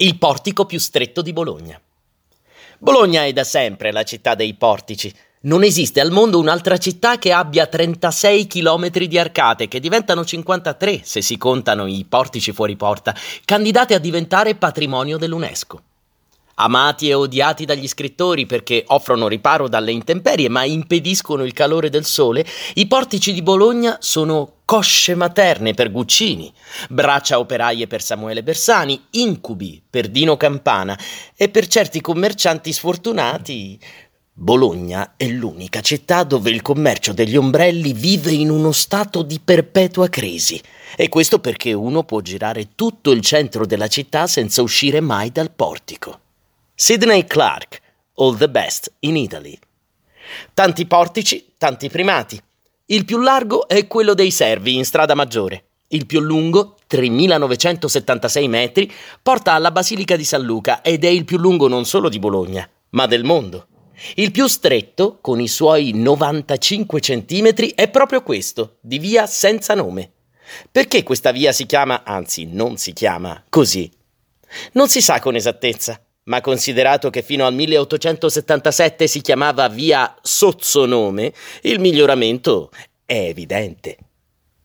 il portico più stretto di Bologna. Bologna è da sempre la città dei portici. Non esiste al mondo un'altra città che abbia 36 km di arcate, che diventano 53 se si contano i portici fuori porta, candidate a diventare patrimonio dell'UNESCO. Amati e odiati dagli scrittori perché offrono riparo dalle intemperie ma impediscono il calore del sole, i portici di Bologna sono cosce materne per Guccini, braccia operaie per Samuele Bersani, incubi per Dino Campana e per certi commercianti sfortunati. Bologna è l'unica città dove il commercio degli ombrelli vive in uno stato di perpetua crisi. E questo perché uno può girare tutto il centro della città senza uscire mai dal portico. Sidney Clark, All the Best in Italy. Tanti portici, tanti primati. Il più largo è quello dei Servi in strada maggiore. Il più lungo, 3976 metri, porta alla Basilica di San Luca ed è il più lungo non solo di Bologna, ma del mondo. Il più stretto, con i suoi 95 centimetri, è proprio questo, di via senza nome. Perché questa via si chiama, anzi non si chiama, così? Non si sa con esattezza ma considerato che fino al 1877 si chiamava via Sozzonome, il miglioramento è evidente.